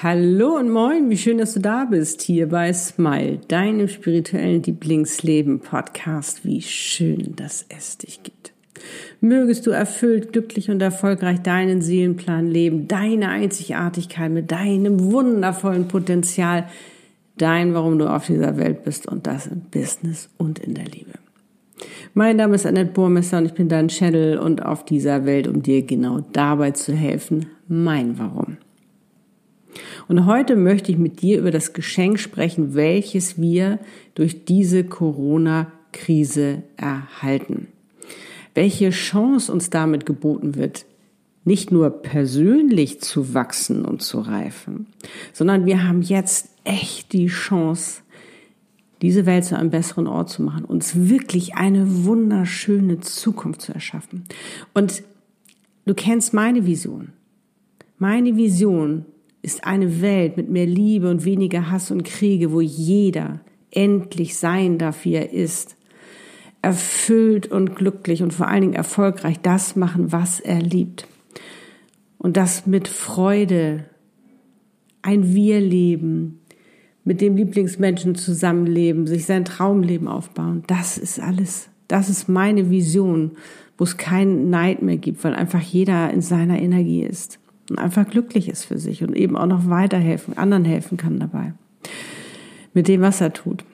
Hallo und moin, wie schön, dass du da bist, hier bei Smile, deinem spirituellen Lieblingsleben-Podcast. Wie schön, dass es dich gibt. Mögest du erfüllt, glücklich und erfolgreich deinen Seelenplan leben, deine Einzigartigkeit mit deinem wundervollen Potenzial, dein, warum du auf dieser Welt bist und das im Business und in der Liebe. Mein Name ist Annette Burmester und ich bin dein Channel und auf dieser Welt, um dir genau dabei zu helfen, mein Warum. Und heute möchte ich mit dir über das Geschenk sprechen, welches wir durch diese Corona-Krise erhalten. Welche Chance uns damit geboten wird, nicht nur persönlich zu wachsen und zu reifen, sondern wir haben jetzt echt die Chance, diese Welt zu einem besseren Ort zu machen, uns wirklich eine wunderschöne Zukunft zu erschaffen. Und du kennst meine Vision. Meine Vision ist eine Welt mit mehr Liebe und weniger Hass und Kriege, wo jeder endlich sein darf, wie er ist, erfüllt und glücklich und vor allen Dingen erfolgreich das machen, was er liebt. Und das mit Freude, ein Wir-Leben, mit dem Lieblingsmenschen zusammenleben, sich sein Traumleben aufbauen. Das ist alles. Das ist meine Vision, wo es keinen Neid mehr gibt, weil einfach jeder in seiner Energie ist und einfach glücklich ist für sich und eben auch noch weiterhelfen, anderen helfen kann dabei. Mit dem, was er tut.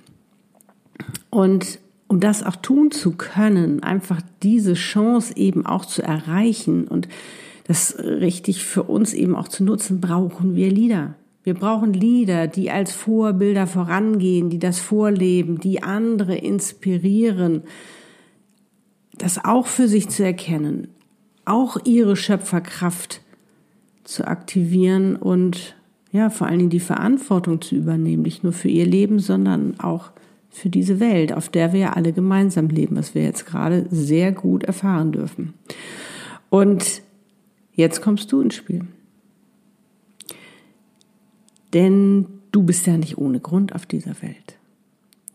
Und um das auch tun zu können, einfach diese Chance eben auch zu erreichen und das richtig für uns eben auch zu nutzen, brauchen wir Lieder. Wir brauchen Lieder, die als Vorbilder vorangehen, die das vorleben, die andere inspirieren, das auch für sich zu erkennen, auch ihre Schöpferkraft zu aktivieren und ja, vor allen Dingen die Verantwortung zu übernehmen, nicht nur für ihr Leben, sondern auch für diese Welt, auf der wir ja alle gemeinsam leben, was wir jetzt gerade sehr gut erfahren dürfen. Und jetzt kommst du ins Spiel. Denn du bist ja nicht ohne Grund auf dieser Welt.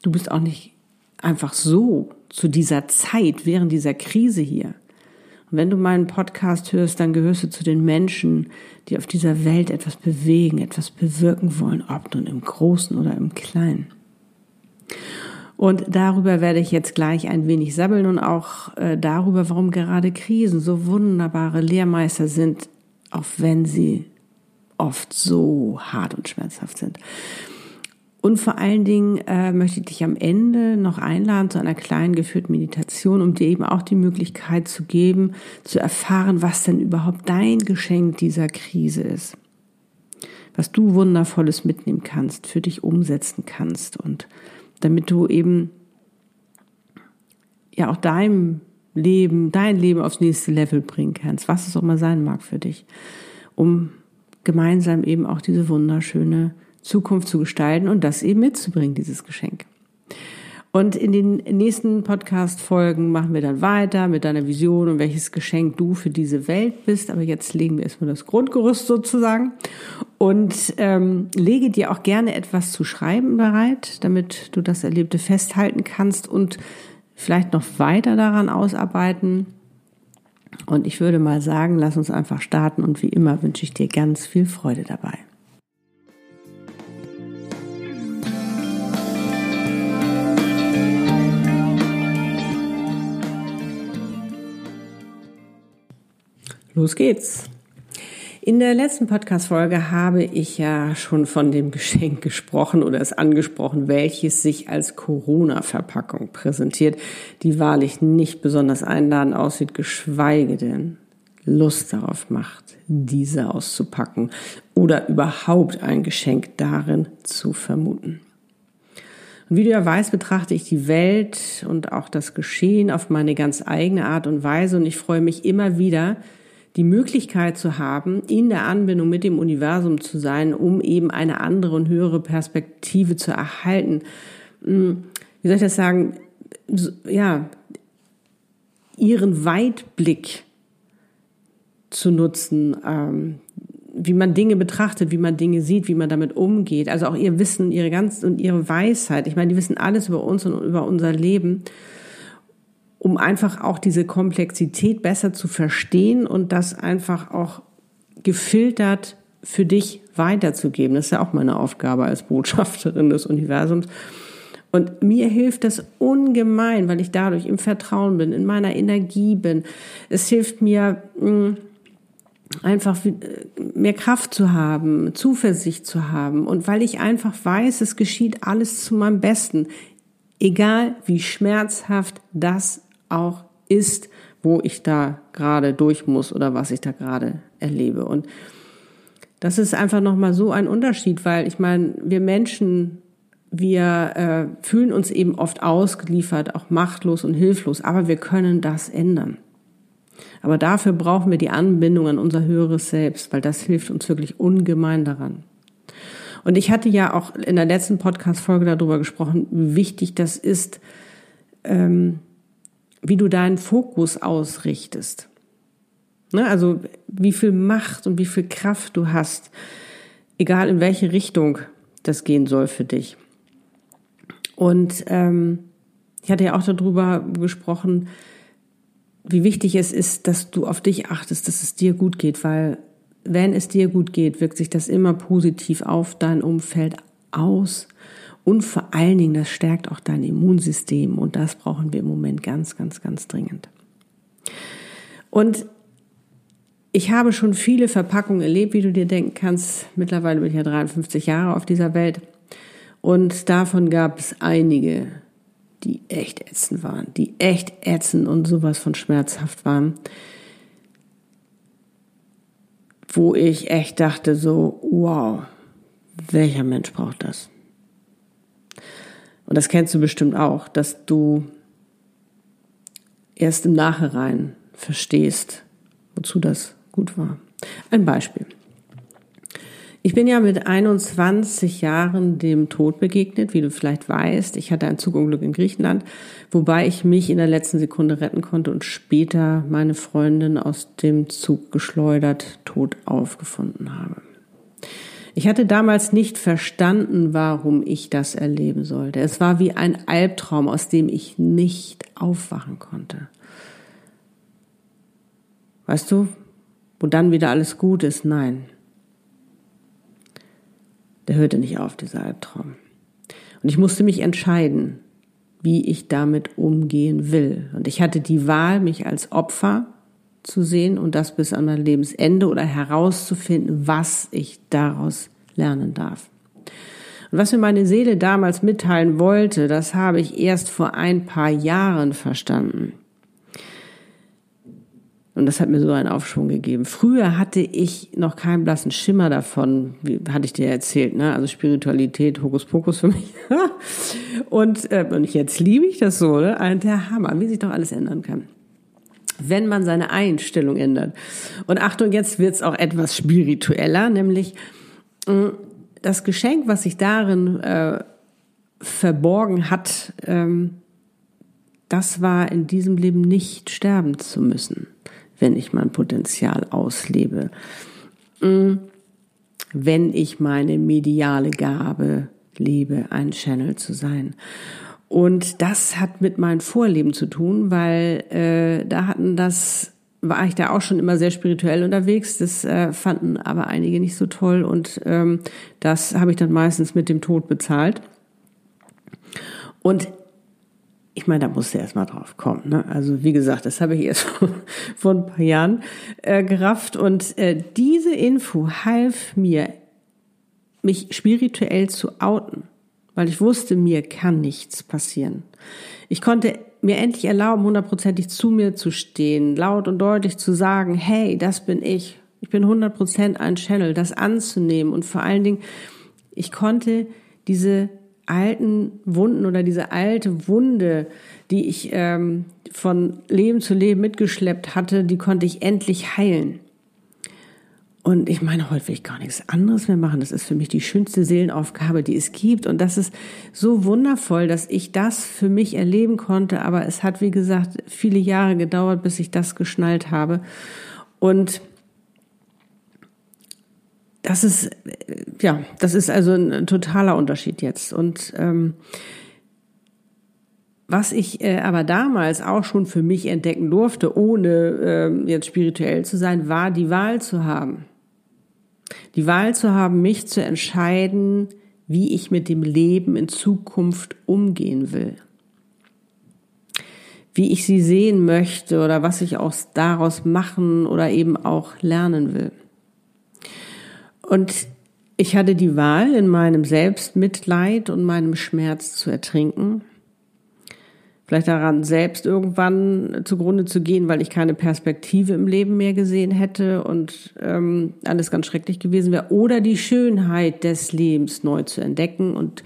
Du bist auch nicht einfach so zu dieser Zeit, während dieser Krise hier. Wenn du meinen Podcast hörst, dann gehörst du zu den Menschen, die auf dieser Welt etwas bewegen, etwas bewirken wollen, ob nun im Großen oder im Kleinen. Und darüber werde ich jetzt gleich ein wenig sabbeln und auch äh, darüber, warum gerade Krisen so wunderbare Lehrmeister sind, auch wenn sie oft so hart und schmerzhaft sind. Und vor allen Dingen äh, möchte ich dich am Ende noch einladen zu einer kleinen geführten Meditation, um dir eben auch die Möglichkeit zu geben, zu erfahren, was denn überhaupt dein Geschenk dieser Krise ist. Was du Wundervolles mitnehmen kannst, für dich umsetzen kannst und damit du eben ja auch deinem Leben, dein Leben aufs nächste Level bringen kannst, was es auch mal sein mag für dich, um gemeinsam eben auch diese wunderschöne Zukunft zu gestalten und das eben mitzubringen, dieses Geschenk. Und in den nächsten Podcast-Folgen machen wir dann weiter mit deiner Vision und welches Geschenk du für diese Welt bist. Aber jetzt legen wir erstmal das Grundgerüst sozusagen und ähm, lege dir auch gerne etwas zu schreiben bereit, damit du das Erlebte festhalten kannst und vielleicht noch weiter daran ausarbeiten. Und ich würde mal sagen, lass uns einfach starten und wie immer wünsche ich dir ganz viel Freude dabei. Los geht's. In der letzten Podcast-Folge habe ich ja schon von dem Geschenk gesprochen oder es angesprochen, welches sich als Corona-Verpackung präsentiert, die wahrlich nicht besonders einladend aussieht, geschweige denn Lust darauf macht, diese auszupacken oder überhaupt ein Geschenk darin zu vermuten. Und wie du ja weißt, betrachte ich die Welt und auch das Geschehen auf meine ganz eigene Art und Weise und ich freue mich immer wieder, die Möglichkeit zu haben, in der Anbindung mit dem Universum zu sein, um eben eine andere und höhere Perspektive zu erhalten. Hm, wie soll ich das sagen? Ja, ihren Weitblick zu nutzen, ähm, wie man Dinge betrachtet, wie man Dinge sieht, wie man damit umgeht. Also auch ihr Wissen, ihre ganz und ihre Weisheit. Ich meine, die wissen alles über uns und über unser Leben um einfach auch diese Komplexität besser zu verstehen und das einfach auch gefiltert für dich weiterzugeben. Das ist ja auch meine Aufgabe als Botschafterin des Universums. Und mir hilft das ungemein, weil ich dadurch im Vertrauen bin, in meiner Energie bin. Es hilft mir mm, einfach äh, mehr Kraft zu haben, Zuversicht zu haben und weil ich einfach weiß, es geschieht alles zu meinem Besten, egal wie schmerzhaft das auch ist, wo ich da gerade durch muss oder was ich da gerade erlebe. Und das ist einfach nochmal so ein Unterschied, weil ich meine, wir Menschen wir äh, fühlen uns eben oft ausgeliefert, auch machtlos und hilflos, aber wir können das ändern. Aber dafür brauchen wir die Anbindung an unser höheres Selbst, weil das hilft uns wirklich ungemein daran. Und ich hatte ja auch in der letzten Podcast-Folge darüber gesprochen, wie wichtig das ist, ähm, wie du deinen Fokus ausrichtest. Ne? Also wie viel Macht und wie viel Kraft du hast, egal in welche Richtung das gehen soll für dich. Und ähm, ich hatte ja auch darüber gesprochen, wie wichtig es ist, dass du auf dich achtest, dass es dir gut geht, weil wenn es dir gut geht, wirkt sich das immer positiv auf dein Umfeld aus. Und vor allen Dingen, das stärkt auch dein Immunsystem. Und das brauchen wir im Moment ganz, ganz, ganz dringend. Und ich habe schon viele Verpackungen erlebt, wie du dir denken kannst. Mittlerweile bin ich ja 53 Jahre auf dieser Welt. Und davon gab es einige, die echt ätzend waren, die echt ätzend und sowas von schmerzhaft waren, wo ich echt dachte so, wow, welcher Mensch braucht das? Und das kennst du bestimmt auch, dass du erst im Nachhinein verstehst, wozu das gut war. Ein Beispiel. Ich bin ja mit 21 Jahren dem Tod begegnet, wie du vielleicht weißt. Ich hatte ein Zugunglück in Griechenland, wobei ich mich in der letzten Sekunde retten konnte und später meine Freundin aus dem Zug geschleudert tot aufgefunden habe. Ich hatte damals nicht verstanden, warum ich das erleben sollte. Es war wie ein Albtraum, aus dem ich nicht aufwachen konnte. Weißt du, wo dann wieder alles gut ist? Nein der hörte nicht auf, dieser Albtraum. Und ich musste mich entscheiden, wie ich damit umgehen will. Und ich hatte die Wahl, mich als Opfer zu sehen und das bis an mein Lebensende oder herauszufinden, was ich daraus lernen darf. Und was mir meine Seele damals mitteilen wollte, das habe ich erst vor ein paar Jahren verstanden. Und das hat mir so einen Aufschwung gegeben. Früher hatte ich noch keinen blassen Schimmer davon, wie hatte ich dir erzählt, ne? Also Spiritualität, Hokuspokus für mich. und, äh, und jetzt liebe ich das so, ne? Der Hammer, wie sich doch alles ändern kann. Wenn man seine Einstellung ändert. Und Achtung, jetzt wird's auch etwas spiritueller, nämlich äh, das Geschenk, was sich darin äh, verborgen hat, ähm, das war in diesem Leben nicht sterben zu müssen wenn ich mein Potenzial auslebe, mm, wenn ich meine mediale Gabe lebe, ein Channel zu sein. Und das hat mit meinem Vorleben zu tun, weil äh, da hatten das war ich da auch schon immer sehr spirituell unterwegs. Das äh, fanden aber einige nicht so toll und ähm, das habe ich dann meistens mit dem Tod bezahlt. Und ich meine, da musste erst mal drauf kommen. Ne? Also wie gesagt, das habe ich erst vor ein paar Jahren äh, gerafft. Und äh, diese Info half mir, mich spirituell zu outen, weil ich wusste, mir kann nichts passieren. Ich konnte mir endlich erlauben, hundertprozentig zu mir zu stehen, laut und deutlich zu sagen, hey, das bin ich. Ich bin hundertprozentig ein Channel, das anzunehmen und vor allen Dingen, ich konnte diese alten Wunden oder diese alte Wunde, die ich ähm, von Leben zu Leben mitgeschleppt hatte, die konnte ich endlich heilen. Und ich meine, heute will ich gar nichts anderes mehr machen. Das ist für mich die schönste Seelenaufgabe, die es gibt. Und das ist so wundervoll, dass ich das für mich erleben konnte. Aber es hat, wie gesagt, viele Jahre gedauert, bis ich das geschnallt habe. Und das ist, ja, das ist also ein totaler Unterschied jetzt. Und ähm, was ich äh, aber damals auch schon für mich entdecken durfte, ohne äh, jetzt spirituell zu sein, war die Wahl zu haben. Die Wahl zu haben, mich zu entscheiden, wie ich mit dem Leben in Zukunft umgehen will. Wie ich sie sehen möchte oder was ich auch daraus machen oder eben auch lernen will. Und ich hatte die Wahl, in meinem Selbstmitleid und meinem Schmerz zu ertrinken vielleicht daran selbst irgendwann zugrunde zu gehen, weil ich keine Perspektive im Leben mehr gesehen hätte und ähm, alles ganz schrecklich gewesen wäre, oder die Schönheit des Lebens neu zu entdecken. Und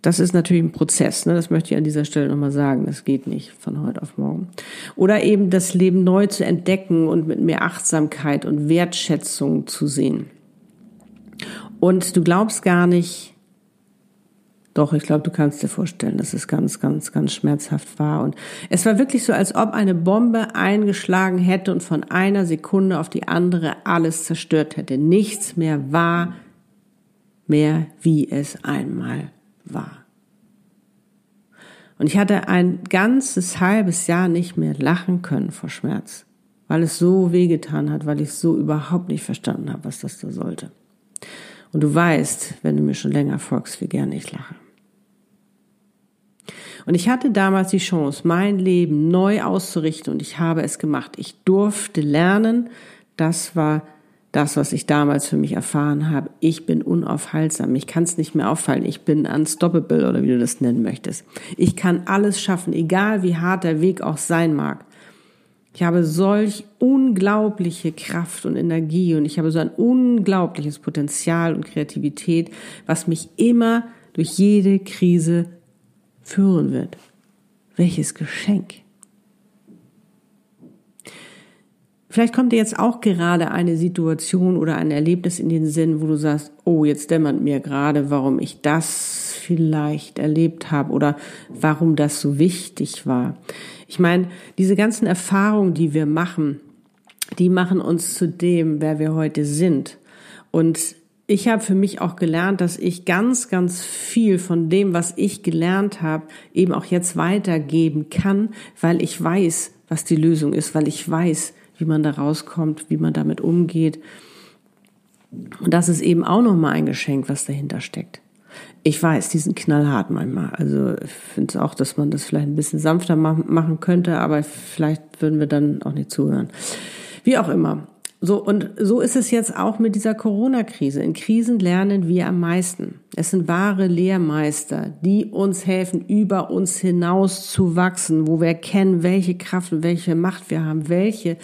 das ist natürlich ein Prozess, ne? das möchte ich an dieser Stelle nochmal sagen, das geht nicht von heute auf morgen. Oder eben das Leben neu zu entdecken und mit mehr Achtsamkeit und Wertschätzung zu sehen. Und du glaubst gar nicht, doch, ich glaube, du kannst dir vorstellen, dass es ganz, ganz, ganz schmerzhaft war. Und es war wirklich so, als ob eine Bombe eingeschlagen hätte und von einer Sekunde auf die andere alles zerstört hätte. Nichts mehr war mehr, wie es einmal war. Und ich hatte ein ganzes halbes Jahr nicht mehr lachen können vor Schmerz, weil es so wehgetan hat, weil ich so überhaupt nicht verstanden habe, was das da sollte. Und du weißt, wenn du mir schon länger folgst, wie gerne ich lache. Und ich hatte damals die Chance, mein Leben neu auszurichten und ich habe es gemacht. Ich durfte lernen. Das war das, was ich damals für mich erfahren habe. Ich bin unaufhaltsam. Ich kann es nicht mehr auffallen. Ich bin unstoppable oder wie du das nennen möchtest. Ich kann alles schaffen, egal wie hart der Weg auch sein mag. Ich habe solch unglaubliche Kraft und Energie und ich habe so ein unglaubliches Potenzial und Kreativität, was mich immer durch jede Krise führen wird. Welches Geschenk. Vielleicht kommt dir jetzt auch gerade eine Situation oder ein Erlebnis in den Sinn, wo du sagst, oh, jetzt dämmert mir gerade, warum ich das vielleicht erlebt habe oder warum das so wichtig war. Ich meine, diese ganzen Erfahrungen, die wir machen, die machen uns zu dem, wer wir heute sind. Und ich habe für mich auch gelernt, dass ich ganz, ganz viel von dem, was ich gelernt habe, eben auch jetzt weitergeben kann, weil ich weiß, was die Lösung ist, weil ich weiß, wie man da rauskommt, wie man damit umgeht. Und das ist eben auch nochmal ein Geschenk, was dahinter steckt. Ich weiß, die sind knallhart manchmal. Also ich finde auch, dass man das vielleicht ein bisschen sanfter machen könnte, aber vielleicht würden wir dann auch nicht zuhören. Wie auch immer. So, und so ist es jetzt auch mit dieser Corona-Krise. In Krisen lernen wir am meisten. Es sind wahre Lehrmeister, die uns helfen, über uns hinaus zu wachsen, wo wir erkennen, welche Kraft und welche Macht wir haben, welche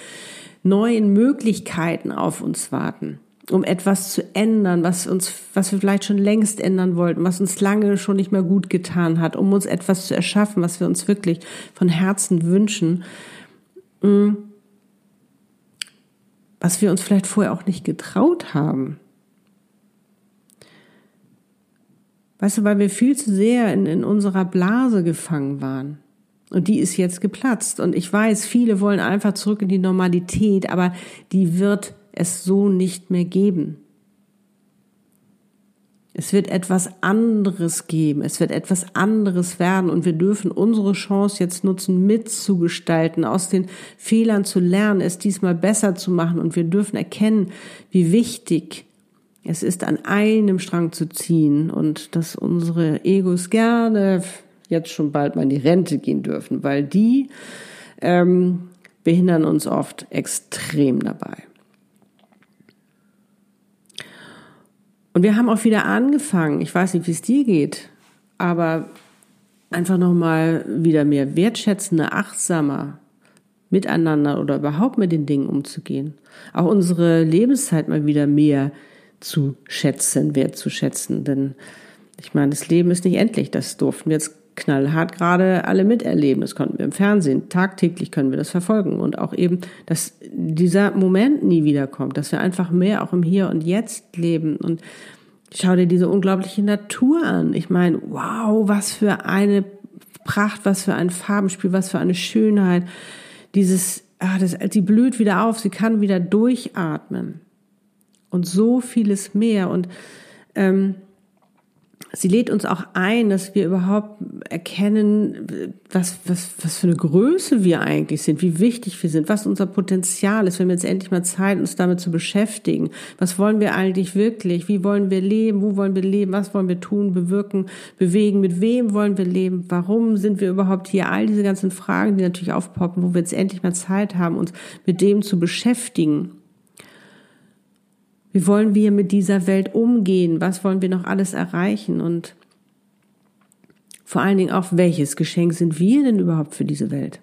neuen Möglichkeiten auf uns warten, um etwas zu ändern, was uns, was wir vielleicht schon längst ändern wollten, was uns lange schon nicht mehr gut getan hat, um uns etwas zu erschaffen, was wir uns wirklich von Herzen wünschen. Mm was wir uns vielleicht vorher auch nicht getraut haben. Weißt du, weil wir viel zu sehr in, in unserer Blase gefangen waren. Und die ist jetzt geplatzt. Und ich weiß, viele wollen einfach zurück in die Normalität, aber die wird es so nicht mehr geben. Es wird etwas anderes geben, es wird etwas anderes werden. Und wir dürfen unsere Chance jetzt nutzen, mitzugestalten, aus den Fehlern zu lernen, es diesmal besser zu machen. Und wir dürfen erkennen, wie wichtig es ist, an einem Strang zu ziehen und dass unsere Egos gerne jetzt schon bald mal in die Rente gehen dürfen, weil die ähm, behindern uns oft extrem dabei. Und wir haben auch wieder angefangen, ich weiß nicht, wie es dir geht, aber einfach nochmal wieder mehr wertschätzender, achtsamer miteinander oder überhaupt mit den Dingen umzugehen. Auch unsere Lebenszeit mal wieder mehr zu schätzen, wertzuschätzen. Denn ich meine, das Leben ist nicht endlich. Das durften wir jetzt knallhart gerade alle miterleben. Das konnten wir im Fernsehen. Tagtäglich können wir das verfolgen. Und auch eben, dass dieser Moment nie wiederkommt, dass wir einfach mehr auch im Hier und Jetzt leben. Und schau dir diese unglaubliche Natur an. Ich meine, wow, was für eine Pracht, was für ein Farbenspiel, was für eine Schönheit. Dieses, ah, das, sie blüht wieder auf, sie kann wieder durchatmen. Und so vieles mehr. Und ähm, sie lädt uns auch ein, dass wir überhaupt erkennen, was, was, was für eine Größe wir eigentlich sind, wie wichtig wir sind, was unser Potenzial ist, wenn wir jetzt endlich mal Zeit, uns damit zu beschäftigen. Was wollen wir eigentlich wirklich? Wie wollen wir leben? Wo wollen wir leben? Was wollen wir tun, bewirken, bewegen? Mit wem wollen wir leben? Warum sind wir überhaupt hier? All diese ganzen Fragen, die natürlich aufpoppen, wo wir jetzt endlich mal Zeit haben, uns mit dem zu beschäftigen. Wie wollen wir mit dieser Welt umgehen? Was wollen wir noch alles erreichen? Und vor allen Dingen auch, welches Geschenk sind wir denn überhaupt für diese Welt?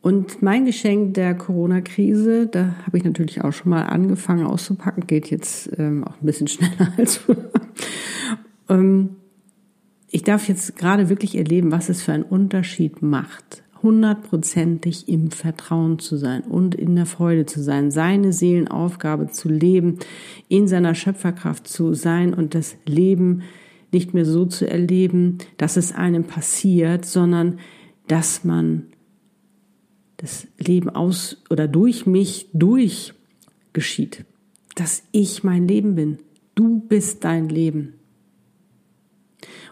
Und mein Geschenk der Corona-Krise, da habe ich natürlich auch schon mal angefangen auszupacken, geht jetzt ähm, auch ein bisschen schneller als früher. ähm, ich darf jetzt gerade wirklich erleben, was es für einen Unterschied macht, hundertprozentig im Vertrauen zu sein und in der Freude zu sein, seine Seelenaufgabe zu leben, in seiner Schöpferkraft zu sein und das Leben nicht mehr so zu erleben, dass es einem passiert, sondern dass man das Leben aus oder durch mich durch geschieht, dass ich mein Leben bin. Du bist dein Leben.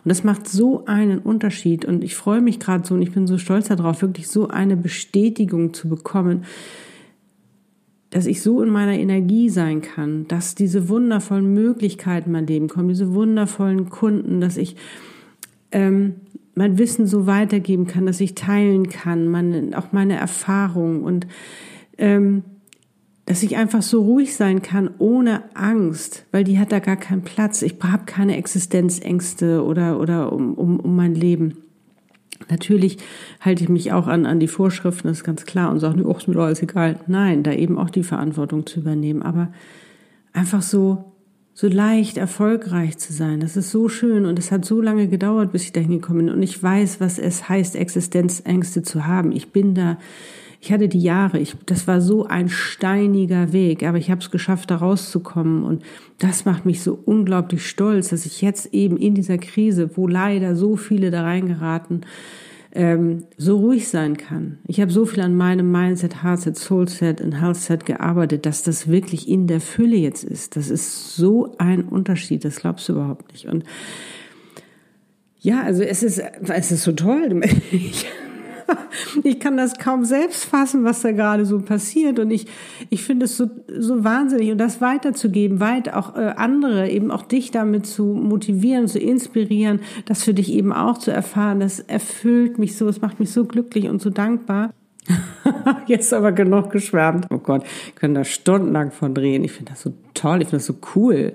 Und das macht so einen Unterschied. Und ich freue mich gerade so und ich bin so stolz darauf, wirklich so eine Bestätigung zu bekommen, dass ich so in meiner Energie sein kann, dass diese wundervollen Möglichkeiten in mein Leben kommen, diese wundervollen Kunden, dass ich ähm, mein Wissen so weitergeben kann, dass ich teilen kann, meine, auch meine Erfahrungen und ähm, dass ich einfach so ruhig sein kann ohne Angst, weil die hat da gar keinen Platz. Ich habe keine Existenzängste oder, oder um, um, um mein Leben. Natürlich halte ich mich auch an, an die Vorschriften, das ist ganz klar, und sage, oh, ist mir doch alles egal. Nein, da eben auch die Verantwortung zu übernehmen. Aber einfach so, so leicht erfolgreich zu sein, das ist so schön und es hat so lange gedauert, bis ich dahin gekommen bin. Und ich weiß, was es heißt, Existenzängste zu haben. Ich bin da ich hatte die Jahre, ich, das war so ein steiniger Weg, aber ich habe es geschafft, da rauszukommen. Und das macht mich so unglaublich stolz, dass ich jetzt eben in dieser Krise, wo leider so viele da reingeraten, ähm, so ruhig sein kann. Ich habe so viel an meinem Mindset, Heartset, Soulset und Healthset gearbeitet, dass das wirklich in der Fülle jetzt ist. Das ist so ein Unterschied, das glaubst du überhaupt nicht. Und ja, also es ist, es ist so toll. Ich, ich kann das kaum selbst fassen, was da gerade so passiert. Und ich, ich finde es so, so wahnsinnig. Und das weiterzugeben, weit auch äh, andere, eben auch dich damit zu motivieren, zu inspirieren, das für dich eben auch zu erfahren, das erfüllt mich so, es macht mich so glücklich und so dankbar. Jetzt aber genug geschwärmt. Oh Gott, können da stundenlang von drehen. Ich finde das so toll, ich finde das so cool.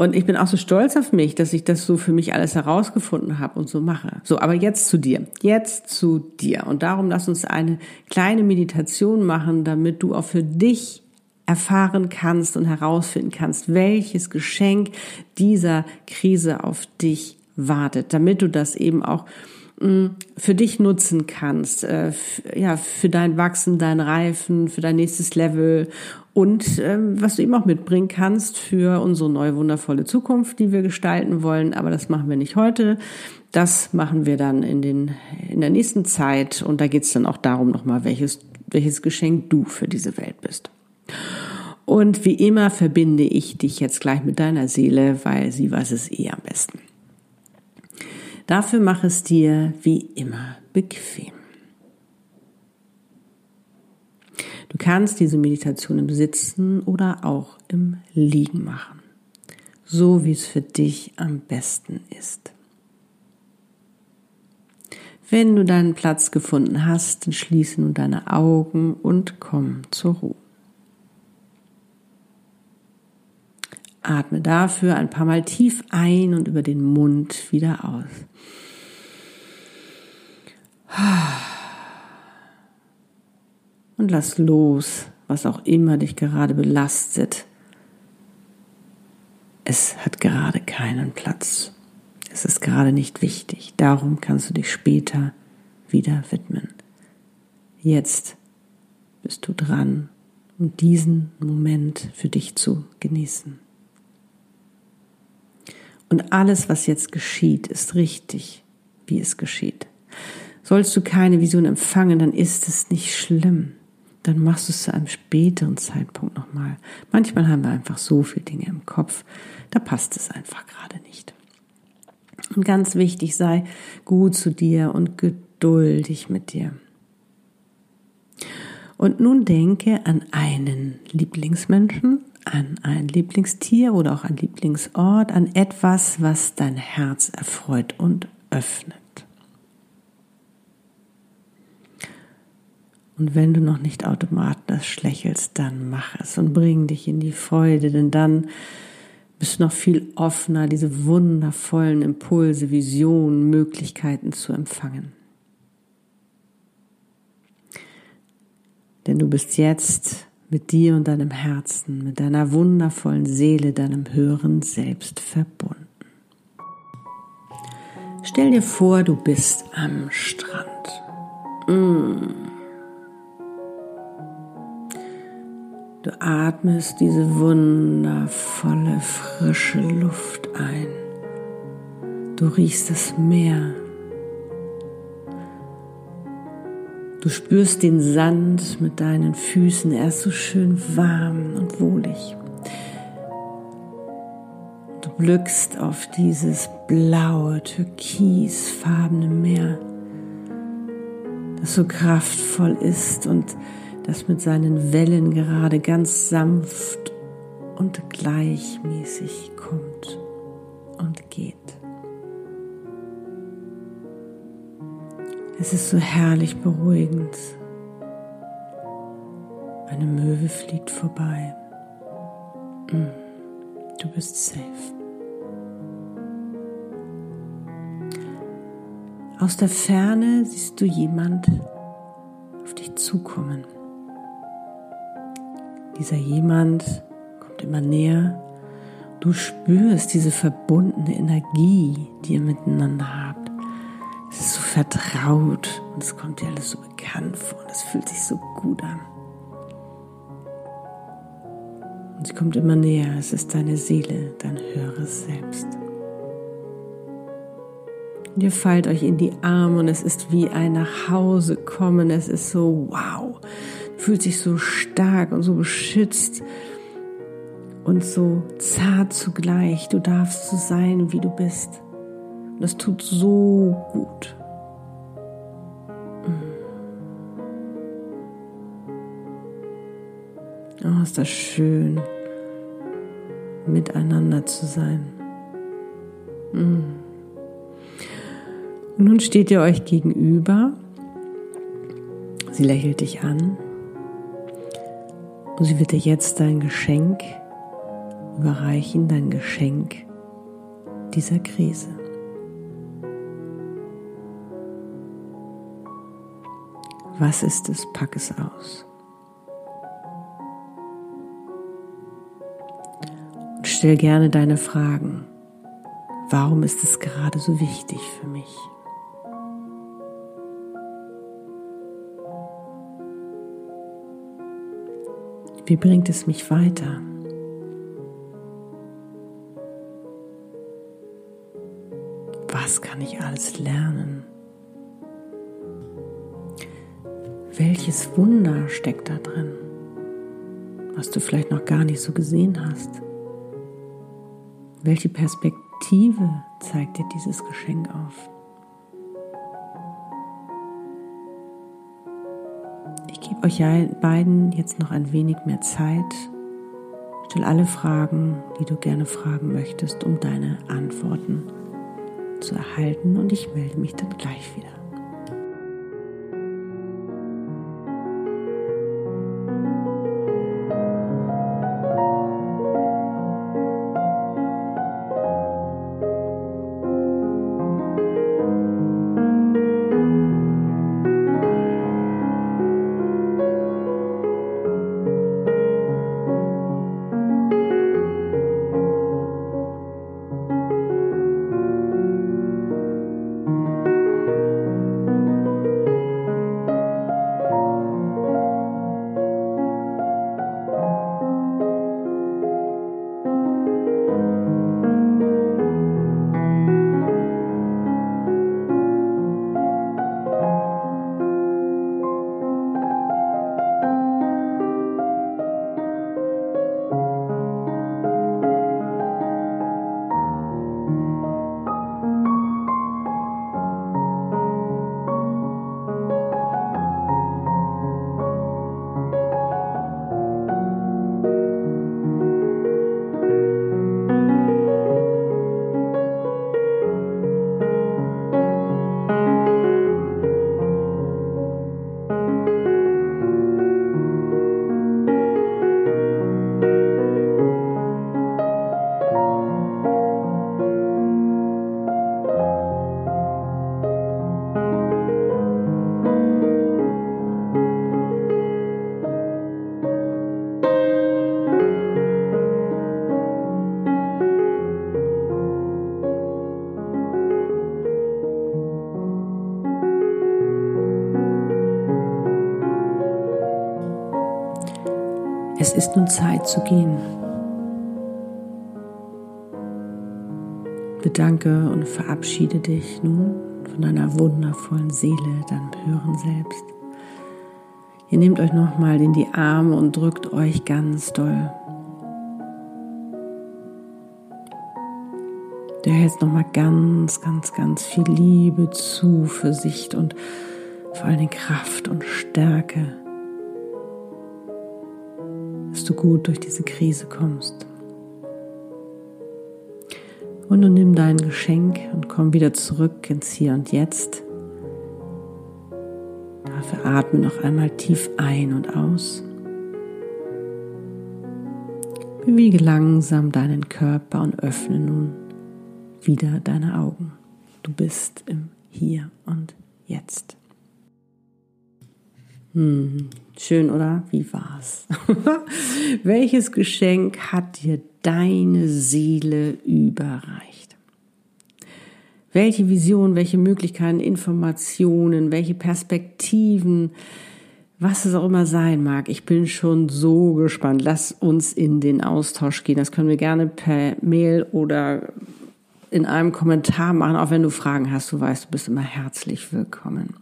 Und ich bin auch so stolz auf mich, dass ich das so für mich alles herausgefunden habe und so mache. So, aber jetzt zu dir. Jetzt zu dir. Und darum lass uns eine kleine Meditation machen, damit du auch für dich erfahren kannst und herausfinden kannst, welches Geschenk dieser Krise auf dich wartet, damit du das eben auch für dich nutzen kannst, äh, ja, für dein Wachsen, dein Reifen, für dein nächstes Level und ähm, was du eben auch mitbringen kannst für unsere neue wundervolle Zukunft, die wir gestalten wollen. Aber das machen wir nicht heute. Das machen wir dann in, den, in der nächsten Zeit. Und da geht es dann auch darum nochmal, welches, welches Geschenk du für diese Welt bist. Und wie immer verbinde ich dich jetzt gleich mit deiner Seele, weil sie weiß es eh am besten. Dafür mach es dir wie immer bequem. Du kannst diese Meditation im Sitzen oder auch im Liegen machen, so wie es für dich am besten ist. Wenn du deinen Platz gefunden hast, dann schließe nun deine Augen und komm zur Ruhe. Atme dafür ein paar Mal tief ein und über den Mund wieder aus. und lass los, was auch immer dich gerade belastet. Es hat gerade keinen Platz. Es ist gerade nicht wichtig. Darum kannst du dich später wieder widmen. Jetzt bist du dran, um diesen Moment für dich zu genießen. Und alles, was jetzt geschieht, ist richtig, wie es geschieht. Sollst du keine Vision empfangen, dann ist es nicht schlimm. dann machst du es zu einem späteren Zeitpunkt nochmal. Manchmal haben wir einfach so viele Dinge im Kopf, da passt es einfach gerade nicht. Und ganz wichtig, sei gut zu dir und geduldig mit dir. Und nun denke an einen Lieblingsmenschen, an ein Lieblingstier oder auch ein Lieblingsort, an etwas, was dein Herz erfreut und öffnet. Und wenn du noch nicht automatisch lächelst, dann mach es und bring dich in die Freude, denn dann bist du noch viel offener, diese wundervollen Impulse, Visionen, Möglichkeiten zu empfangen. Denn du bist jetzt mit dir und deinem Herzen, mit deiner wundervollen Seele, deinem höheren Selbst verbunden. Stell dir vor, du bist am Strand. Mmh. Du atmest diese wundervolle, frische Luft ein. Du riechst das Meer. Du spürst den Sand mit deinen Füßen. Er ist so schön warm und wohlig. Du blickst auf dieses blaue, türkisfarbene Meer, das so kraftvoll ist und das mit seinen Wellen gerade ganz sanft und gleichmäßig kommt und geht. Es ist so herrlich beruhigend. Eine Möwe fliegt vorbei. Mm, du bist safe. Aus der Ferne siehst du jemand auf dich zukommen. Dieser jemand kommt immer näher. Du spürst diese verbundene Energie, die ihr miteinander habt. Vertraut und es kommt dir alles so bekannt vor und es fühlt sich so gut an. Und sie kommt immer näher. Es ist deine Seele, dein höheres Selbst. Und ihr fallt euch in die Arme und es ist wie ein Nachhausekommen. Es ist so wow fühlt sich so stark und so beschützt und so zart zugleich. Du darfst so sein, wie du bist. Und das tut so gut. Oh, ist das schön, miteinander zu sein. Mm. Und nun steht ihr euch gegenüber. Sie lächelt dich an und sie wird dir jetzt dein Geschenk überreichen, dein Geschenk dieser Krise. Was ist es? Pack es aus. Stell gerne deine Fragen. Warum ist es gerade so wichtig für mich? Wie bringt es mich weiter? Was kann ich alles lernen? Welches Wunder steckt da drin, was du vielleicht noch gar nicht so gesehen hast? Welche Perspektive zeigt dir dieses Geschenk auf? euch beiden jetzt noch ein wenig mehr Zeit. Stell alle Fragen, die du gerne fragen möchtest, um deine Antworten zu erhalten und ich melde mich dann gleich wieder. Es ist nun Zeit zu gehen. Bedanke und verabschiede dich nun von deiner wundervollen Seele, deinem höheren Selbst. Ihr nehmt euch nochmal in die Arme und drückt euch ganz doll. Du hältst nochmal ganz, ganz, ganz viel Liebe, Zuversicht und vor Dingen Kraft und Stärke, dass du gut durch diese Krise kommst. Und nun nimm dein Geschenk und komm wieder zurück ins Hier und Jetzt. Dafür atme noch einmal tief ein und aus. Bewege langsam deinen Körper und öffne nun wieder deine Augen. Du bist im Hier und Jetzt. Hm, schön, oder? Wie war's? Welches Geschenk hat dir deine Seele überreicht? Welche Vision, welche Möglichkeiten, Informationen, welche Perspektiven, was es auch immer sein mag. Ich bin schon so gespannt. Lass uns in den Austausch gehen. Das können wir gerne per Mail oder in einem Kommentar machen, auch wenn du Fragen hast. Du weißt, du bist immer herzlich willkommen.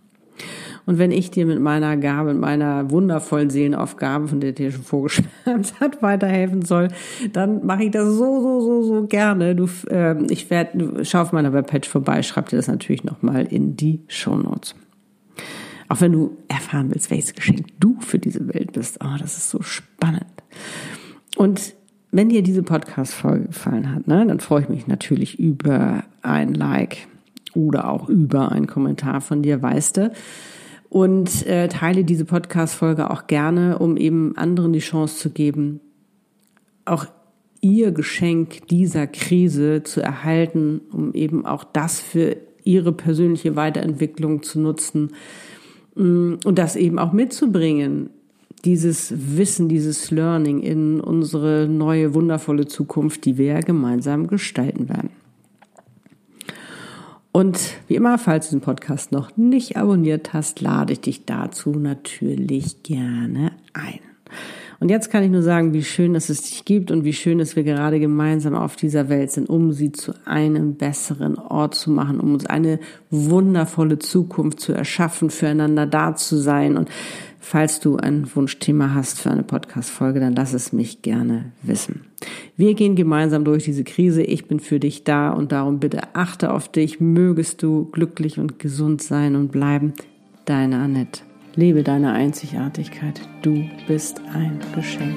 Und wenn ich dir mit meiner Gabe, mit meiner wundervollen Seelenaufgabe, von der dir schon vorgeschwärmt hat, weiterhelfen soll, dann mache ich das so, so, so, so gerne. Du, äh, ich werde, schau auf meiner Webpage vorbei, schreib dir das natürlich nochmal in die Show Notes. Auch wenn du erfahren willst, welches Geschenk du für diese Welt bist. Oh, das ist so spannend. Und wenn dir diese Podcast-Folge gefallen hat, ne, dann freue ich mich natürlich über ein Like oder auch über einen Kommentar von dir, weißt du und äh, teile diese Podcast-Folge auch gerne, um eben anderen die Chance zu geben, auch ihr Geschenk dieser Krise zu erhalten, um eben auch das für ihre persönliche Weiterentwicklung zu nutzen mm, und das eben auch mitzubringen, dieses Wissen, dieses Learning in unsere neue, wundervolle Zukunft, die wir ja gemeinsam gestalten werden. Und wie immer, falls du den Podcast noch nicht abonniert hast, lade ich dich dazu natürlich gerne ein. Und jetzt kann ich nur sagen, wie schön, dass es dich gibt und wie schön, dass wir gerade gemeinsam auf dieser Welt sind, um sie zu einem besseren Ort zu machen, um uns eine wundervolle Zukunft zu erschaffen, füreinander da zu sein. Und falls du ein Wunschthema hast für eine Podcast-Folge, dann lass es mich gerne wissen. Wir gehen gemeinsam durch diese Krise. Ich bin für dich da und darum bitte achte auf dich. Mögest du glücklich und gesund sein und bleiben. Deine Annette. Lebe deine Einzigartigkeit. Du bist ein Geschenk.